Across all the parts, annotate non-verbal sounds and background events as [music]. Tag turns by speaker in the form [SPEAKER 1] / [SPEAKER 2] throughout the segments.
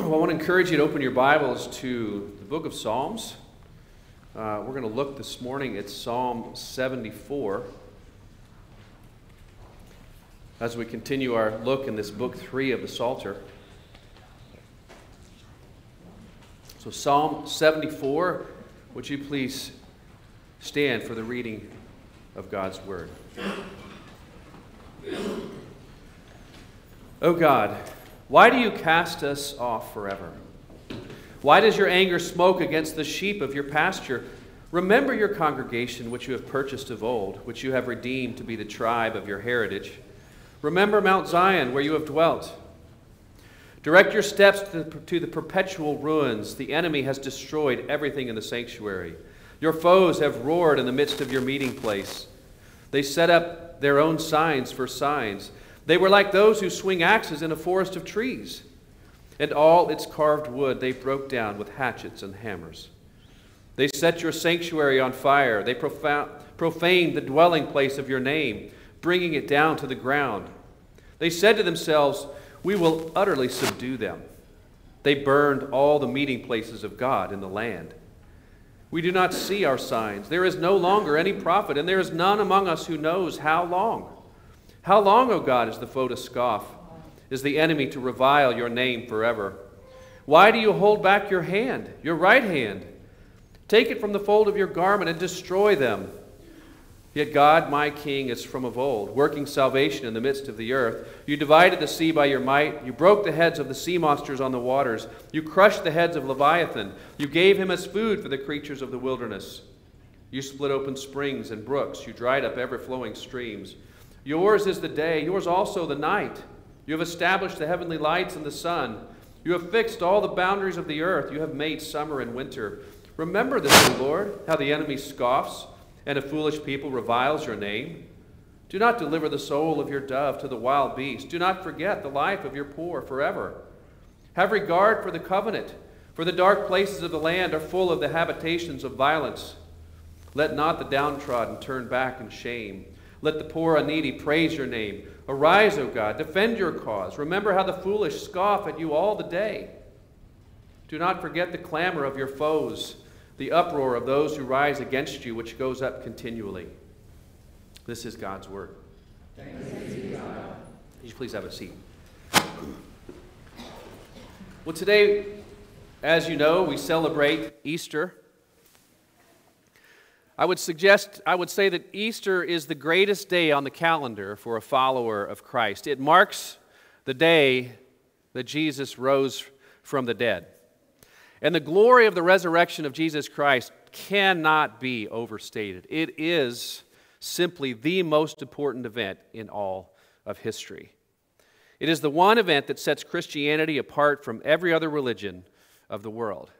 [SPEAKER 1] Well, I want to encourage you to open your Bibles to the book of Psalms. Uh, we're going to look this morning at Psalm 74 as we continue our look in this book three of the Psalter. So, Psalm 74, would you please stand for the reading of God's Word? O God, why do you cast us off forever? Why does your anger smoke against the sheep of your pasture? Remember your congregation, which you have purchased of old, which you have redeemed to be the tribe of your heritage. Remember Mount Zion, where you have dwelt. Direct your steps to the, to the perpetual ruins. The enemy has destroyed everything in the sanctuary. Your foes have roared in the midst of your meeting place. They set up their own signs for signs. They were like those who swing axes in a forest of trees. And all its carved wood they broke down with hatchets and hammers. They set your sanctuary on fire. They profaned the dwelling place of your name, bringing it down to the ground. They said to themselves, we will utterly subdue them. They burned all the meeting places of God in the land. We do not see our signs. There is no longer any prophet, and there is none among us who knows how long. How long, O God, is the foe to scoff? Is the enemy to revile your name forever? Why do you hold back your hand, your right hand? Take it from the fold of your garment and destroy them. Yet God, my King, is from of old, working salvation in the midst of the earth. You divided the sea by your might. You broke the heads of the sea monsters on the waters. You crushed the heads of Leviathan. You gave him as food for the creatures of the wilderness. You split open springs and brooks. You dried up ever flowing streams. Yours is the day, yours also the night. You have established the heavenly lights and the sun. You have fixed all the boundaries of the earth. You have made summer and winter. Remember this, O Lord, how the enemy scoffs and a foolish people reviles your name. Do not deliver the soul of your dove to the wild beast. Do not forget the life of your poor forever. Have regard for the covenant, for the dark places of the land are full of the habitations of violence. Let not the downtrodden turn back in shame. Let the poor and needy praise your name. Arise, O God, defend your cause. Remember how the foolish scoff at you all the day. Do not forget the clamor of your foes the uproar of those who rise against you, which goes up continually. This is God's word. Thanks be God. Would you please have a seat? Well, today, as you know, we celebrate Easter. I would suggest, I would say that Easter is the greatest day on the calendar for a follower of Christ. It marks the day that Jesus rose from the dead. And the glory of the resurrection of Jesus Christ cannot be overstated. It is simply the most important event in all of history. It is the one event that sets Christianity apart from every other religion of the world.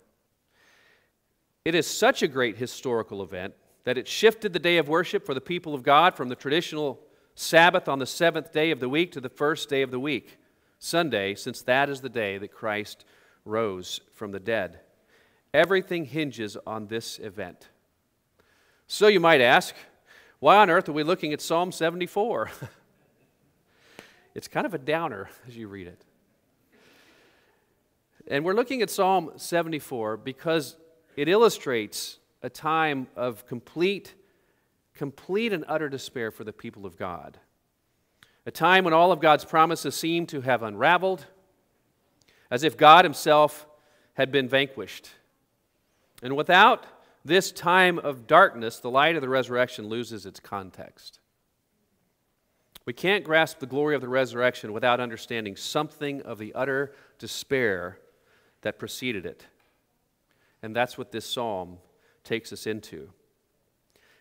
[SPEAKER 1] It is such a great historical event that it shifted the day of worship for the people of God from the traditional Sabbath on the seventh day of the week to the first day of the week, Sunday, since that is the day that Christ rose from the dead. Everything hinges on this event. So you might ask, why on earth are we looking at Psalm 74? [laughs] it's kind of a downer [laughs] as you read it. And we're looking at Psalm 74 because it illustrates a time of complete, complete and utter despair for the people of God. A time when all of God's promises seem to have unraveled as if God Himself had been vanquished. And without this time of darkness, the light of the resurrection loses its context. We can't grasp the glory of the resurrection without understanding something of the utter despair that preceded it. And that's what this psalm takes us into.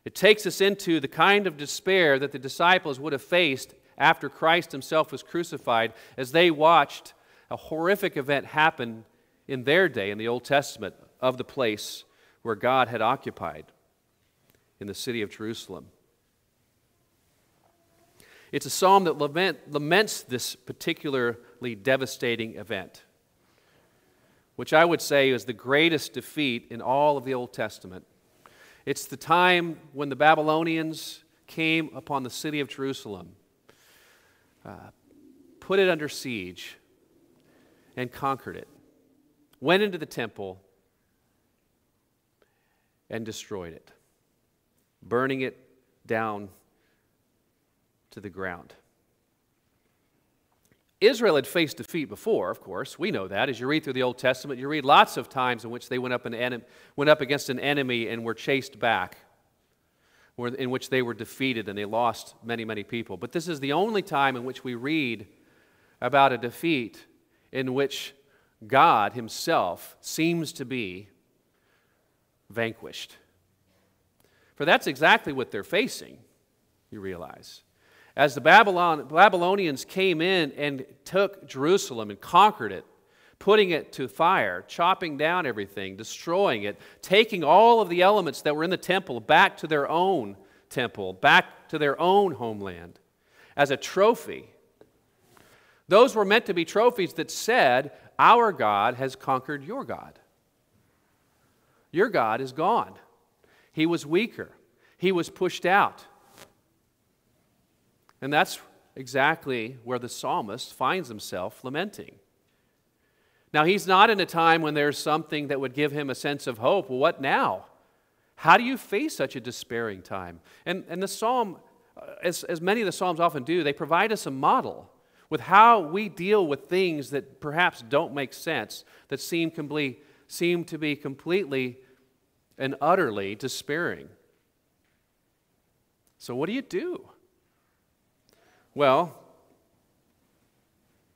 [SPEAKER 1] It takes us into the kind of despair that the disciples would have faced after Christ himself was crucified as they watched a horrific event happen in their day in the Old Testament of the place where God had occupied in the city of Jerusalem. It's a psalm that lament, laments this particularly devastating event, which I would say is the greatest defeat in all of the Old Testament. It's the time when the Babylonians came upon the city of Jerusalem, uh, put it under siege, and conquered it. went into the temple and destroyed it, burning it down to the ground. Israel had faced defeat before, of course. We know that. As you read through the Old Testament, you read lots of times in which they went up, en- went up against an enemy and were chased back, in which they were defeated and they lost many, many people. But this is the only time in which we read about a defeat in which God Himself seems to be vanquished. For that's exactly what they're facing, you realize. As the Babylon, Babylonians came in and took Jerusalem and conquered it, putting it to fire, chopping down everything, destroying it, taking all of the elements that were in the temple back to their own temple, back to their own homeland as a trophy. Those were meant to be trophies that said, Our God has conquered your God. Your God is gone. He was weaker, he was pushed out. And that's exactly where the psalmist finds himself lamenting. Now, he's not in a time when there's something that would give him a sense of hope. Well, what now? How do you face such a despairing time? And, and the psalm, uh, as, as many of the psalms often do, they provide us a model with how we deal with things that perhaps don't make sense, that seem, complete, seem to be completely and utterly despairing. So, what do you do? Well,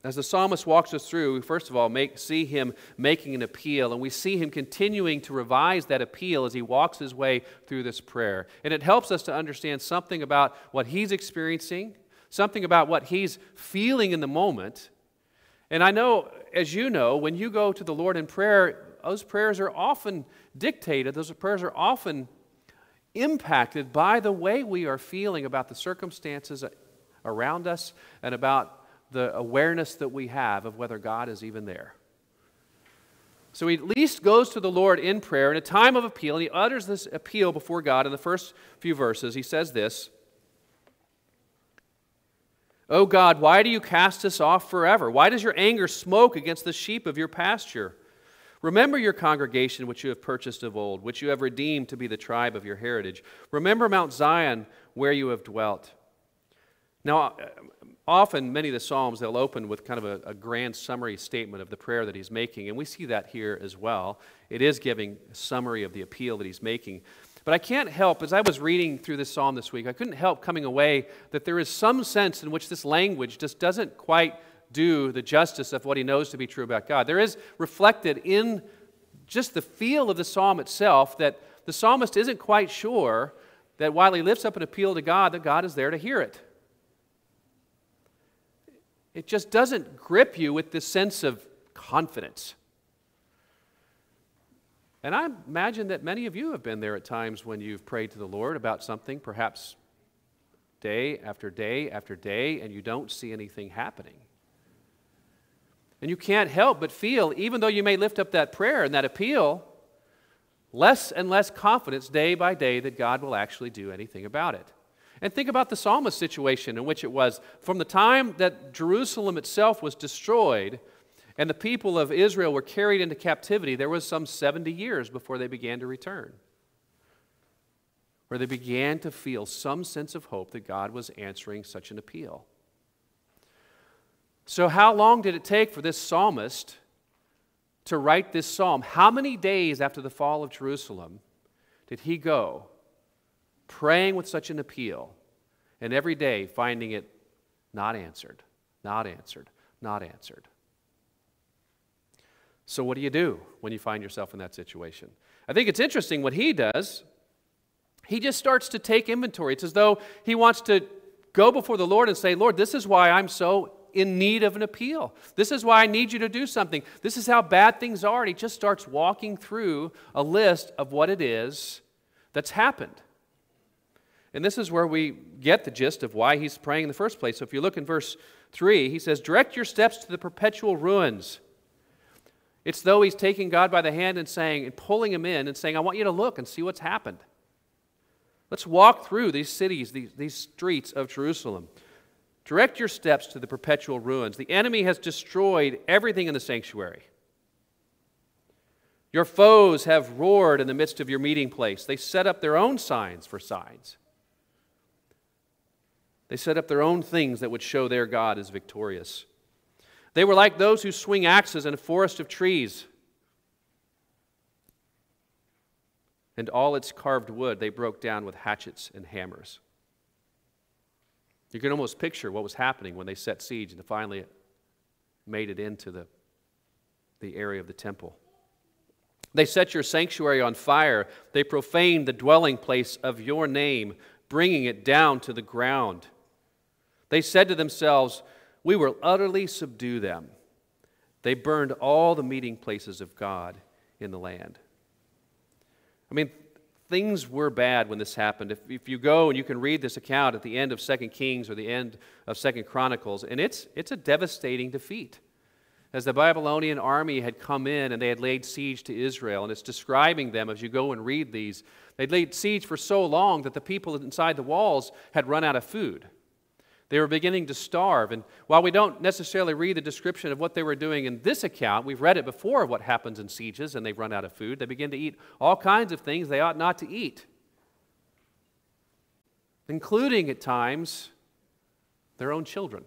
[SPEAKER 1] as the psalmist walks us through, we first of all make, see him making an appeal, and we see him continuing to revise that appeal as he walks his way through this prayer. And it helps us to understand something about what he's experiencing, something about what he's feeling in the moment. And I know, as you know, when you go to the Lord in prayer, those prayers are often dictated, those prayers are often impacted by the way we are feeling about the circumstances around us and about the awareness that we have of whether God is even there. So he at least goes to the Lord in prayer in a time of appeal, and he utters this appeal before God in the first few verses. He says this O God, why do you cast us off forever? Why does your anger smoke against the sheep of your pasture? Remember your congregation which you have purchased of old, which you have redeemed to be the tribe of your heritage. Remember Mount Zion where you have dwelt. Now, uh, often many of the Psalms, they'll open with kind of a, a, grand summary statement of the prayer that he's making, and we see that here as well. It is giving a summary of the appeal that he's making. But I can't help, as I was reading through this psalm this week, I couldn't help coming away that there is some sense in which this language just doesn't quite do the justice of what he knows to be true about God. There is reflected in just the feel of the psalm itself that the psalmist isn't quite sure that while he lifts up an appeal to God, that God is there to hear it. It just doesn't grip you with this sense of confidence. And I imagine that many of you have been there at times when you've prayed to the Lord about something, perhaps day after day after day, and you don't see anything happening. And you can't help but feel, even though you may lift up that prayer and that appeal, less and less confidence day by day that God will actually do anything about it. And think about the psalmist situation in which it was from the time that Jerusalem itself was destroyed and the people of Israel were carried into captivity, there was some 70 years before they began to return. Where they began to feel some sense of hope that God was answering such an appeal. So, how long did it take for this psalmist to write this psalm? How many days after the fall of Jerusalem did he go praying with such an appeal, and every day finding it not answered, not answered, not answered. So, what do you do when you find yourself in that situation? I think it's interesting what he does. He just starts to take inventory. It's as though he wants to go before the Lord and say, Lord, this is why I'm so in need of an appeal. This is why I need you to do something. This is how bad things are. And he just starts walking through a list of what it is that's happened. And this is where we get the gist of why he's praying in the first place. So if you look in verse 3, he says, Direct your steps to the perpetual ruins. It's though he's taking God by the hand and saying, and pulling him in and saying, I want you to look and see what's happened. Let's walk through these cities, these, these streets of Jerusalem. Direct your steps to the perpetual ruins. The enemy has destroyed everything in the sanctuary. Your foes have roared in the midst of your meeting place. They set up their own signs for signs. They set up their own things that would show their God is victorious. They were like those who swing axes in a forest of trees. And all its carved wood they broke down with hatchets and hammers. You can almost picture what was happening when they set siege and finally made it into the, the area of the temple. They set your sanctuary on fire. They profaned the dwelling place of your name, bringing it down to the ground. They said to themselves, We will utterly subdue them. They burned all the meeting places of God in the land. I mean, things were bad when this happened. If, if you go and you can read this account at the end of Second Kings or the end of Second Chronicles, and it's, it's a devastating defeat. As the Babylonian army had come in and they had laid siege to Israel, and it's describing them as you go and read these. They'd laid siege for so long that the people inside the walls had run out of food. They were beginning to starve. And while we don't necessarily read the description of what they were doing in this account, we've read it before of what happens in sieges and they've run out of food. They begin to eat all kinds of things they ought not to eat, including at times their own children.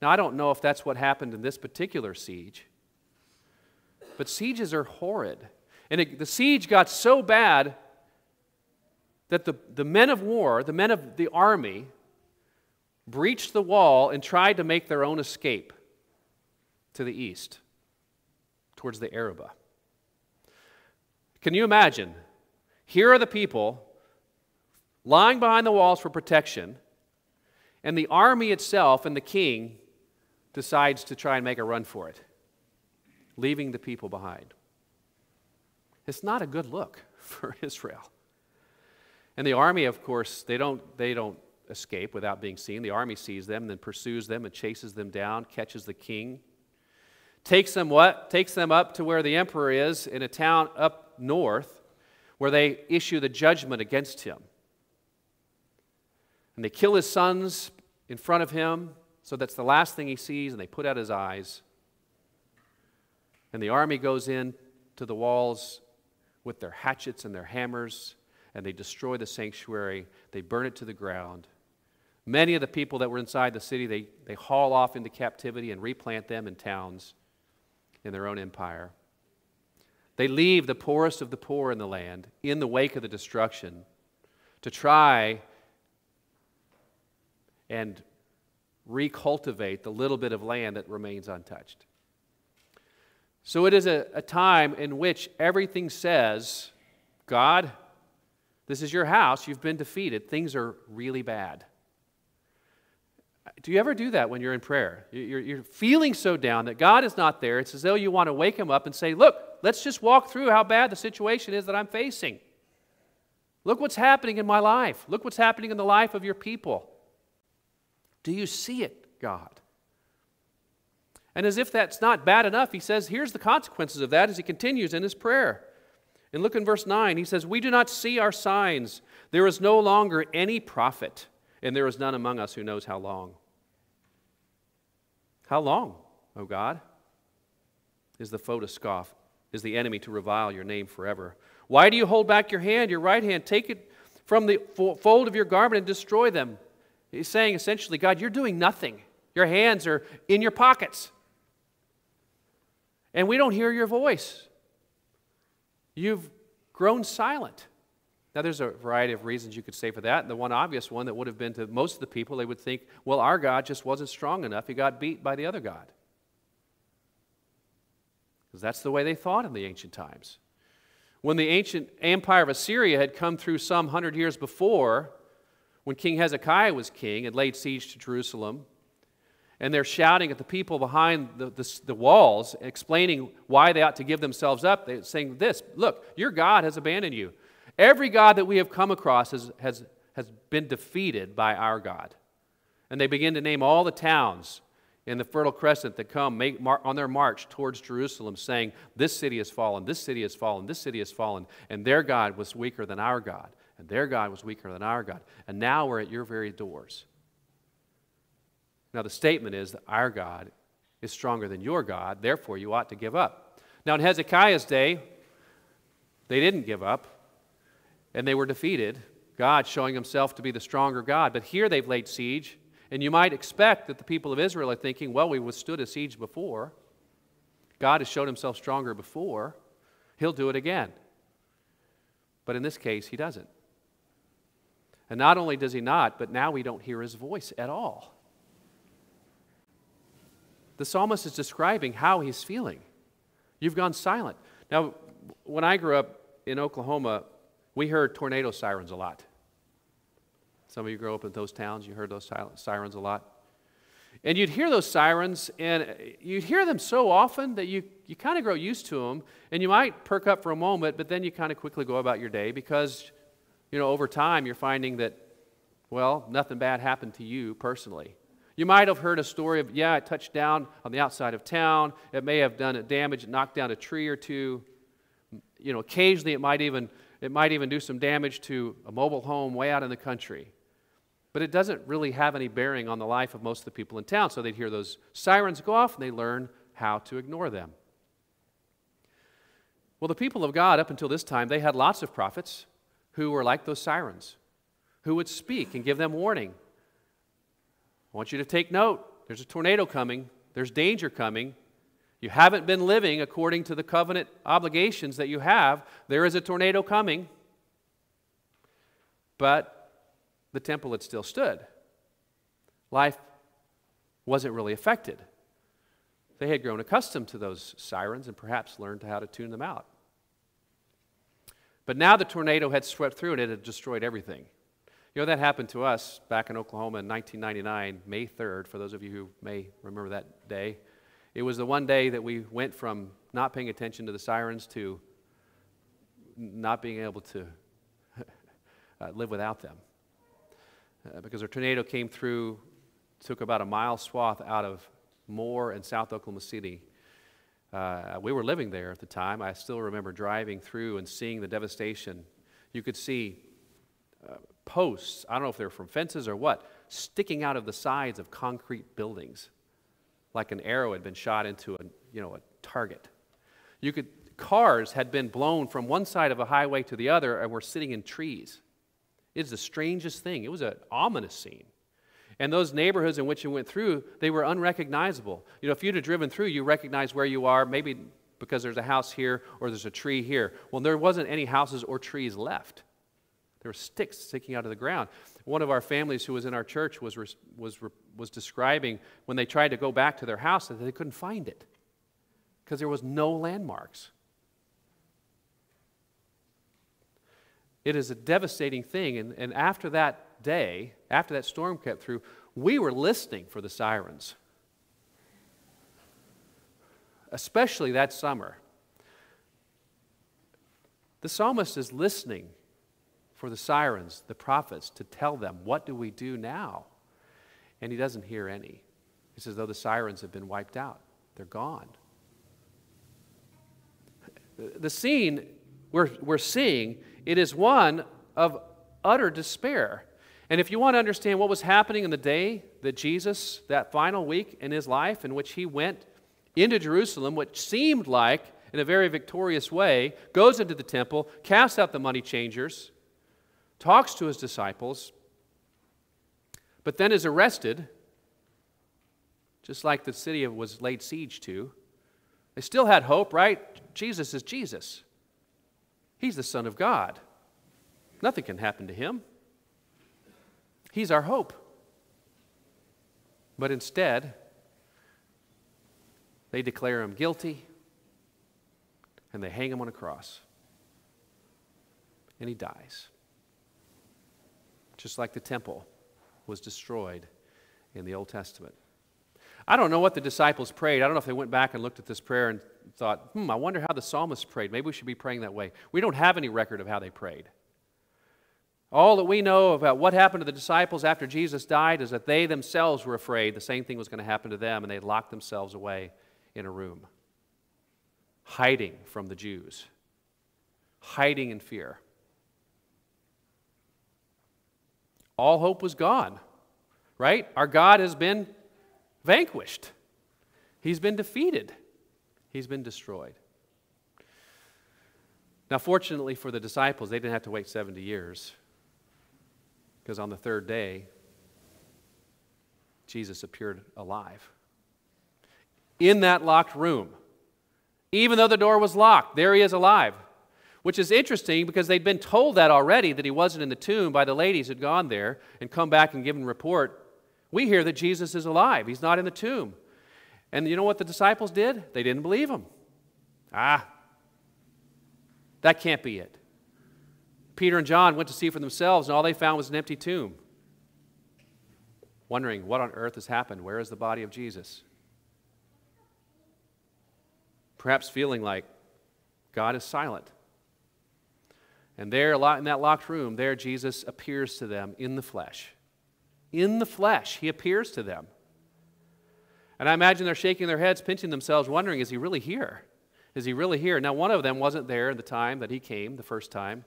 [SPEAKER 1] Now, I don't know if that's what happened in this particular siege, but sieges are horrid. And it, the siege got so bad that the, the men of war, the men of the army, breached the wall and tried to make their own escape to the east, towards the Arabah. Can you imagine? Here are the people lying behind the walls for protection, and the army itself and the king decides to try and make a run for it, leaving the people behind. It's not a good look [laughs] for Israel. And the army, of course, they don't, they don't escape without being seen. The army sees them, then pursues them and chases them down, catches the king. Takes them what? Takes them up to where the emperor is in a town up north where they issue the judgment against him. And they kill his sons in front of him, so that's the last thing he sees, and they put out his eyes. And the army goes in to the walls with their hatchets and their hammers, and they destroy the sanctuary. They burn it to the ground. Many of the people that were inside the city, they, they haul off into captivity and replant them in towns in their own empire. They leave the poorest of the poor in the land in the wake of the destruction to try and recultivate the little bit of land that remains untouched. So it is a, a time in which everything says, God, this is your house, you've been defeated, things are really bad. Do you ever do that when you're in prayer? You're, you're, feeling so down that God is not there. It's as though you want to wake him up and say, Look, let's just walk through how bad the situation is that I'm facing. Look what's happening in my life. Look what's happening in the life of your people. Do you see it, God? And as if that's not bad enough, he says, Here's the consequences of that as he continues in his prayer. And look in verse 9. He says, We do not see our signs. There is no longer any prophet, and there is none among us who knows how long. How long, O God? Is the foe to scoff? Is the enemy to revile your name forever? Why do you hold back your hand, your right hand? Take it from the fold of your garment and destroy them. He's saying essentially, God, you're doing nothing. Your hands are in your pockets. And we don't hear your voice. You've grown silent. Now, there's a variety of reasons you could say for that. And the one obvious one that would have been to most of the people, they would think, well, our God just wasn't strong enough. He got beat by the other God. Because that's the way they thought in the ancient times. When the ancient empire of Assyria had come through some hundred years before, when King Hezekiah was king and laid siege to Jerusalem, and they're shouting at the people behind the, the, the, walls, explaining why they ought to give themselves up. They're saying this Look, your God has abandoned you. Every God that we have come across has, has, has been defeated by our God. And they begin to name all the towns in the Fertile Crescent that come make, mar- on their march towards Jerusalem, saying, This city has fallen, this city has fallen, this city has fallen, and their God was weaker than our God, and their God was weaker than our God. And now we're at your very doors. Now, the statement is that our God is stronger than your God, therefore you ought to give up. Now, in Hezekiah's day, they didn't give up and they were defeated. God showing himself to be the stronger God. But here they've laid siege, and you might expect that the people of Israel are thinking, well, we withstood a siege before. God has shown himself stronger before. He'll do it again. But in this case, he doesn't. And not only does he not, but now we don't hear his voice at all. The psalmist is describing how he's feeling. You've gone silent. Now, when I grew up in Oklahoma, we heard tornado sirens a lot. Some of you grew up in those towns, you heard those sirens a lot. And you'd hear those sirens, and you'd hear them so often that you, you kind of grow used to them, and you might perk up for a moment, but then you kind of quickly go about your day because, you know, over time you're finding that, well, nothing bad happened to you personally. You might have heard a story of, yeah, it touched down on the outside of town. It may have done damage, knocked down a tree or two. You know, occasionally it might even it might even do some damage to a mobile home way out in the country. But it doesn't really have any bearing on the life of most of the people in town. So they'd hear those sirens go off and they learn how to ignore them. Well, the people of God, up until this time, they had lots of prophets who were like those sirens, who would speak and give them warning. I want you to take note. There's a tornado coming, there's danger coming. You haven't been living according to the covenant obligations that you have. There is a tornado coming. But the temple had still stood. Life wasn't really affected. They had grown accustomed to those sirens and perhaps learned how to tune them out. But now the tornado had swept through and it had destroyed everything. You know, that happened to us back in Oklahoma in 1999, May 3rd, for those of you who may remember that day. It was the one day that we went from not paying attention to the sirens to not being able to [laughs] uh, live without them. Uh, because a tornado came through, took about a mile swath out of Moore and South Oklahoma City. Uh, we were living there at the time. I still remember driving through and seeing the devastation. You could see uh, posts, I don't know if they're from fences or what, sticking out of the sides of concrete buildings like an arrow had been shot into a, you know, a target. You could, cars had been blown from one side of a highway to the other and were sitting in trees. It's the strangest thing. It was an ominous scene. And those neighborhoods in which you went through, they were unrecognizable. You know, if you'd have driven through, you recognize where you are, maybe because there's a house here or there's a tree here. Well, there wasn't any houses or trees left. There were sticks sticking out of the ground. One of our families who was in our church was, was, was describing when they tried to go back to their house that they couldn't find it because there was no landmarks. It is a devastating thing. And, and after that day, after that storm kept through, we were listening for the sirens, especially that summer. The psalmist is listening for the sirens, the prophets, to tell them, What do we do now? And he doesn't hear any. It's as though the sirens have been wiped out, they're gone. The scene we're, we're seeing, it is one of utter despair. And if you want to understand what was happening in the day that Jesus, that final week in his life in which he went into Jerusalem, which seemed like in a very victorious way, goes into the temple, casts out the money changers, talks to his disciples, but then is arrested, just like the city was laid siege to. They still had hope, right? Jesus is Jesus. He's the Son of God. Nothing can happen to him. He's our hope. But instead, they declare him guilty and they hang him on a cross. And he dies just like the temple was destroyed in the Old Testament. I don't know what the disciples prayed. I don't know if they went back and looked at this prayer and thought, hmm, I wonder how the psalmist prayed. Maybe we should be praying that way. We don't have any record of how they prayed. All that we know about what happened to the disciples after Jesus died is that they themselves were afraid the same thing was going to happen to them, and they locked themselves away in a room, hiding from the Jews, hiding in fear. All hope was gone, right? Our God has been vanquished, He's been defeated, He's been destroyed. Now, fortunately for the disciples, they didn't have to wait 70 years because on the third day, Jesus appeared alive. In that locked room, even though the door was locked, there he is alive. Which is interesting because they'd been told that already that he wasn't in the tomb by the ladies who'd gone there and come back and given report. We hear that Jesus is alive. He's not in the tomb. And you know what the disciples did? They didn't believe him. Ah, that can't be it. Peter and John went to see for themselves, and all they found was an empty tomb. Wondering, what on earth has happened? Where is the body of Jesus? Perhaps feeling like God is silent. And there, in that locked room, there Jesus appears to them in the flesh. In the flesh, he appears to them. And I imagine they're shaking their heads, pinching themselves, wondering, is he really here? Is he really here? Now, one of them wasn't there at the time that he came, the first time.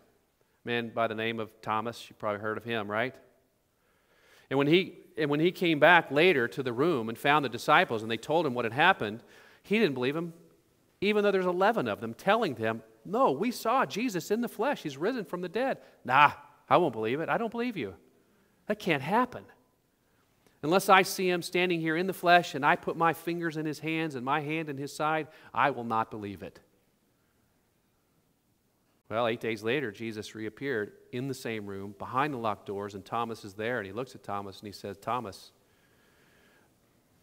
[SPEAKER 1] A man by the name of Thomas. You probably heard of him, right? And when he and when he came back later to the room and found the disciples and they told him what had happened, he didn't believe him, even though there's 11 of them telling them, No, we saw Jesus in the flesh. He's risen from the dead. Nah, I won't believe it. I don't believe you. That can't happen. Unless I see him standing here in the flesh and I put my fingers in his hands and my hand in his side, I will not believe it. Well, eight days later, Jesus reappeared in the same room behind the locked doors, and Thomas is there. And he looks at Thomas and he says, Thomas,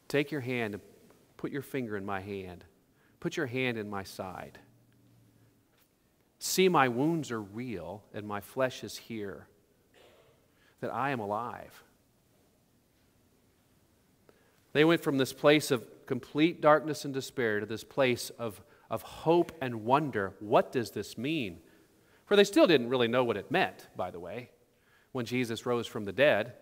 [SPEAKER 1] take your hand and put your finger in my hand, put your hand in my side. See, my wounds are real and my flesh is here, that I am alive. They went from this place of complete darkness and despair to this place of, of hope and wonder. What does this mean? For they still didn't really know what it meant, by the way, when Jesus rose from the dead.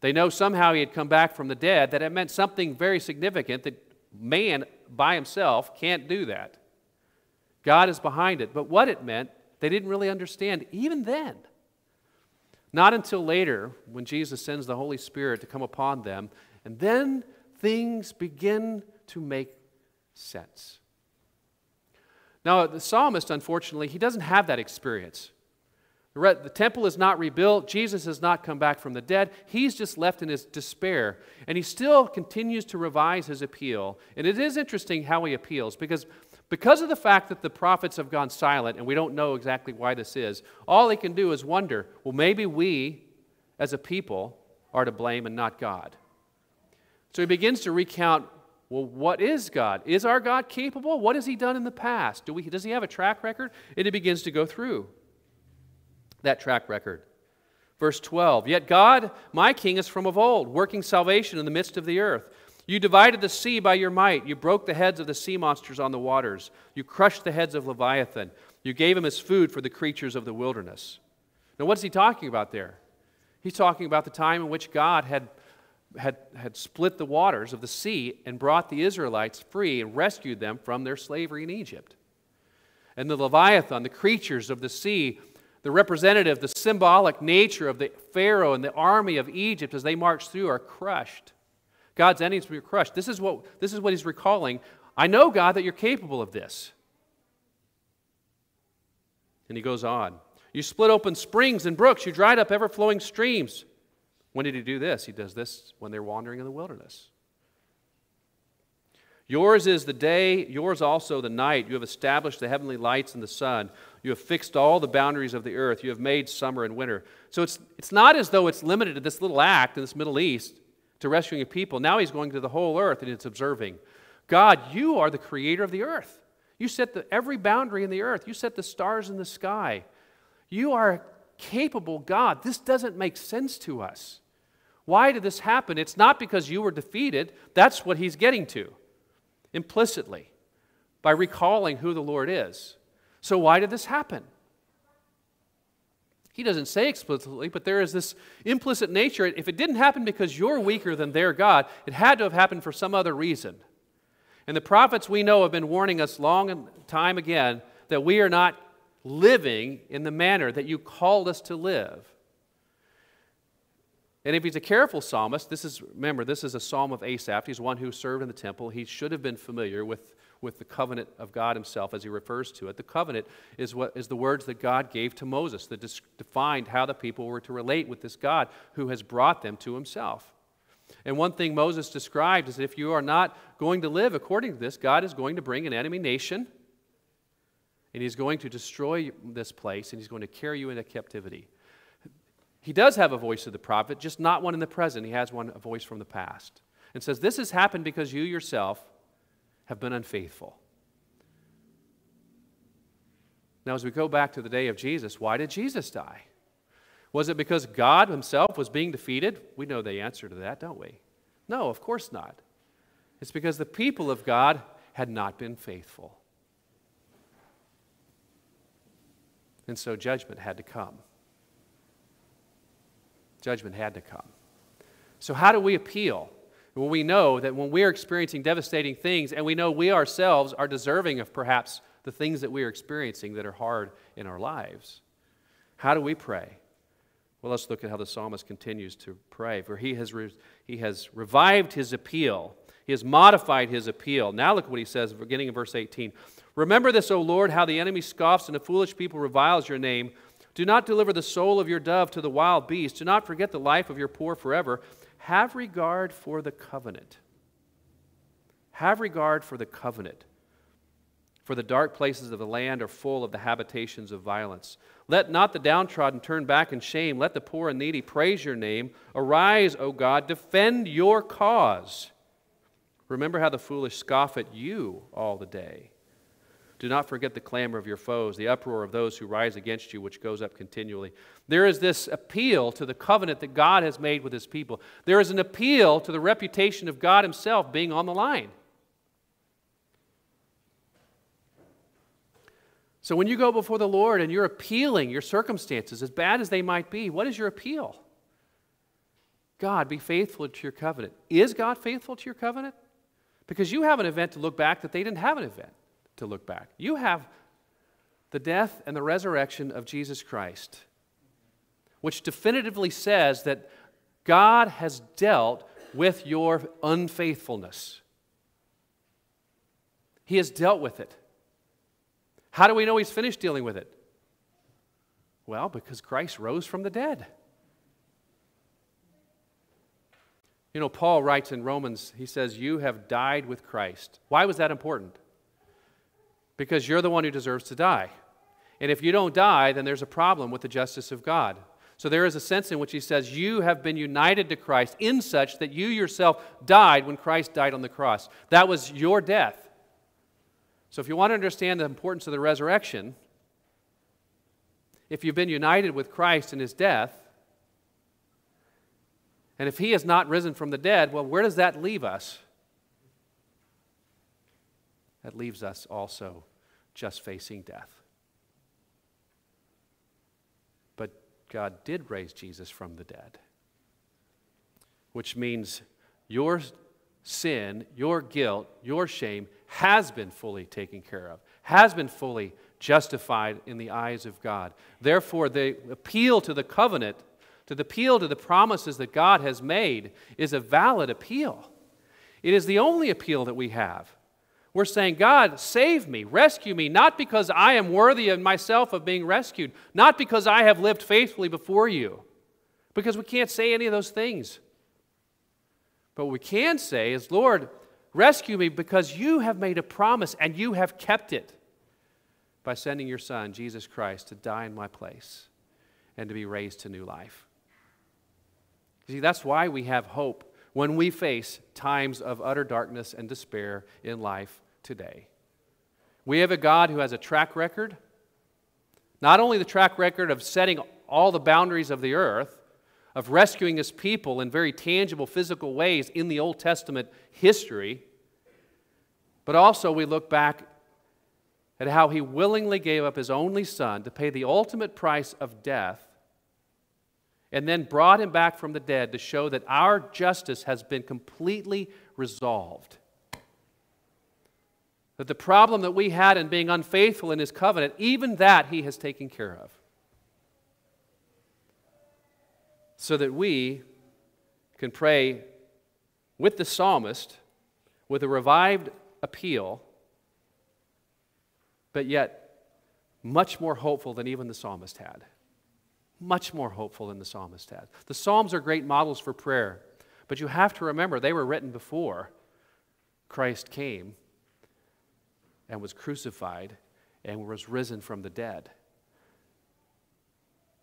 [SPEAKER 1] They know somehow he had come back from the dead, that it meant something very significant that man by himself can't do that. God is behind it. But what it meant, they didn't really understand, even then. Not until later, when Jesus sends the Holy Spirit to come upon them, and then things begin to make sense. Now, the psalmist, unfortunately, he doesn't have that experience. The temple is not rebuilt. Jesus has not come back from the dead. He's just left in his despair. And he still continues to revise his appeal. And it is interesting how he appeals because, because of the fact that the prophets have gone silent and we don't know exactly why this is, all he can do is wonder well, maybe we as a people are to blame and not God. So he begins to recount well, what is God? Is our God capable? What has he done in the past? Do we, does he have a track record? And he begins to go through that track record. Verse 12 Yet God, my king, is from of old, working salvation in the midst of the earth. You divided the sea by your might. You broke the heads of the sea monsters on the waters. You crushed the heads of Leviathan. You gave him as food for the creatures of the wilderness. Now, what's he talking about there? He's talking about the time in which God had had, had split the waters of the sea and brought the Israelites free and rescued them from their slavery in Egypt. And the Leviathan, the creatures of the sea, the representative, the symbolic nature of the Pharaoh and the army of Egypt as they march through are crushed. God's enemies will be crushed. This is what, this is what he's recalling. I know, God, that you're capable of this. And he goes on. You split open springs and brooks. You dried up ever flowing streams. When did he do this? He does this when they're wandering in the wilderness. Yours is the day, yours also the night. You have established the heavenly lights and the sun. You have fixed all the boundaries of the earth. You have made summer and winter. So it's, it's not as though it's limited to this little act in this Middle East to rescuing a people. Now he's going to the whole earth and it's observing God, you are the creator of the earth. You set the, every boundary in the earth, you set the stars in the sky. You are a capable God. This doesn't make sense to us. Why did this happen? It's not because you were defeated. That's what he's getting to implicitly by recalling who the Lord is. So, why did this happen? He doesn't say explicitly, but there is this implicit nature. If it didn't happen because you're weaker than their God, it had to have happened for some other reason. And the prophets we know have been warning us long and time again that we are not living in the manner that you called us to live. And if he's a careful psalmist, this is, remember, this is a psalm of Asaph. He's one who served in the temple. He should have been familiar with, with the covenant of God Himself as He refers to it. The covenant is, what, is the words that God gave to Moses that defined how the people were to relate with this God who has brought them to Himself. And one thing Moses described is that if you are not going to live according to this, God is going to bring an enemy nation and He's going to destroy this place and He's going to carry you into captivity. He does have a voice of the prophet, just not one in the present. He has one, a voice from the past. And says, This has happened because you yourself have been unfaithful. Now, as we go back to the day of Jesus, why did Jesus die? Was it because God Himself was being defeated? We know the answer to that, don't we? No, of course not. It's because the people of God had not been faithful. And so judgment had to come. Judgment had to come. So, how do we appeal? When we know that when we are experiencing devastating things and we know we ourselves are deserving of perhaps the things that we are experiencing that are hard in our lives, how do we pray? Well, let's look at how the psalmist continues to pray. For he has, re- he has revived his appeal, he has modified his appeal. Now, look what he says, beginning in verse 18. Remember this, O Lord, how the enemy scoffs and the foolish people reviles your name. Do not deliver the soul of your dove to the wild beast. Do not forget the life of your poor forever. Have regard for the covenant. Have regard for the covenant. For the dark places of the land are full of the habitations of violence. Let not the downtrodden turn back in shame. Let the poor and needy praise your name. Arise, O God, defend your cause. Remember how the foolish scoff at you all the day. Do not forget the clamor of your foes, the uproar of those who rise against you, which goes up continually. There is this appeal to the covenant that God has made with his people. There is an appeal to the reputation of God himself being on the line. So when you go before the Lord and you're appealing your circumstances, as bad as they might be, what is your appeal? God, be faithful to your covenant. Is God faithful to your covenant? Because you have an event to look back that they didn't have an event to look back. You have the death and the resurrection of Jesus Christ, which definitively says that God has dealt with your unfaithfulness. He has dealt with it. How do we know He's finished dealing with it? Well, because Christ rose from the dead. You know, Paul writes in Romans, he says, You have died with Christ. Why was that important? Because you're the one who deserves to die. And if you don't die, then there's a problem with the justice of God. So there is a sense in which he says, You have been united to Christ in such that you yourself died when Christ died on the cross. That was your death. So if you want to understand the importance of the resurrection, if you've been united with Christ in his death, and if he has not risen from the dead, well, where does that leave us? That leaves us also just facing death. But God did raise Jesus from the dead, which means your sin, your guilt, your shame has been fully taken care of, has been fully justified in the eyes of God. Therefore, the appeal to the covenant, to the appeal to the promises that God has made, is a valid appeal. It is the only appeal that we have. We're saying, God, save me, rescue me, not because I am worthy of myself of being rescued, not because I have lived faithfully before you, because we can't say any of those things. But what we can say is, Lord, rescue me because you have made a promise and you have kept it by sending your Son, Jesus Christ, to die in my place and to be raised to new life. You See, that's why we have hope when we face times of utter darkness and despair in life today. We have a God who has a track record, not only the track record of setting all the boundaries of the earth, of rescuing his people in very tangible physical ways in the Old Testament history, but also we look back at how he willingly gave up his only son to pay the ultimate price of death and then brought him back from the dead to show that our justice has been completely resolved. That the problem that we had in being unfaithful in his covenant, even that he has taken care of. So that we can pray with the psalmist with a revived appeal but yet much more hopeful than even the psalmist had. Much more hopeful than the psalmist had. The Psalms are great models for prayer, but you have to remember they were written before Christ came and was crucified and was risen from the dead.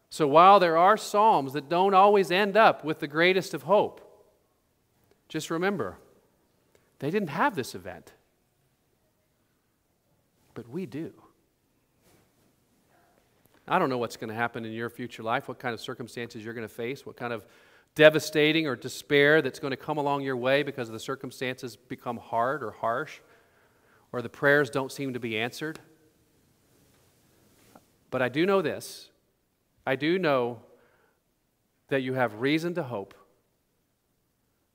[SPEAKER 1] So while there are Psalms that don't always end up with the greatest of hope, just remember, they didn't have this event. But we do. I don't know what's going to happen in your future life, what kind of circumstances you're going to face, what kind of devastating or despair that's going to come along your way because the circumstances become hard or harsh, or the prayers don't seem to be answered. But I do know this I do know that you have reason to hope,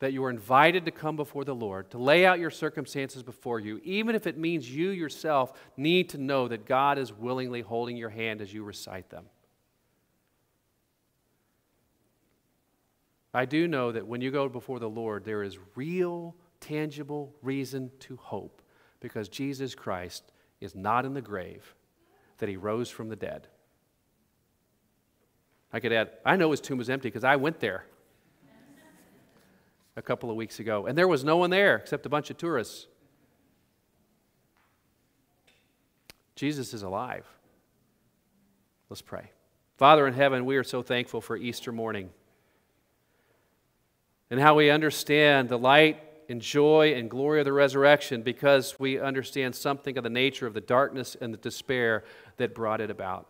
[SPEAKER 1] that you are invited to come before the Lord, to lay out your circumstances before you, even if it means you yourself need to know that God is willingly holding your hand as you recite them. I do know that when you go before the Lord, there is real, tangible reason to hope because Jesus Christ is not in the grave, that he rose from the dead. I could add, I know his tomb was empty because I went there a couple of weeks ago, and there was no one there except a bunch of tourists. Jesus is alive. Let's pray. Father in heaven, we are so thankful for Easter morning and how we understand the light and joy and glory of the resurrection because we understand something of the nature of the darkness and the despair that brought it about.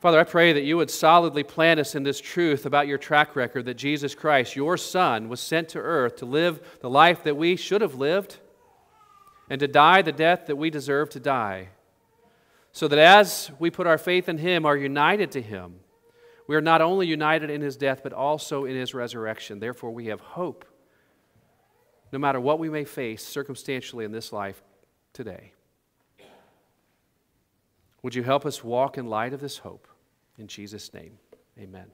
[SPEAKER 1] Father, I pray that you would solidly plant us in this truth about your track record that Jesus Christ, your Son, was sent to earth to live the life that we should have lived and to die the death that we deserve to die. So that as we put our faith in Him, are united to Him, we are not only united in His death, but also in His resurrection. Therefore, we have hope no matter what we may face circumstantially in this life today. Would you help us walk in light of this hope? In Jesus' name, amen.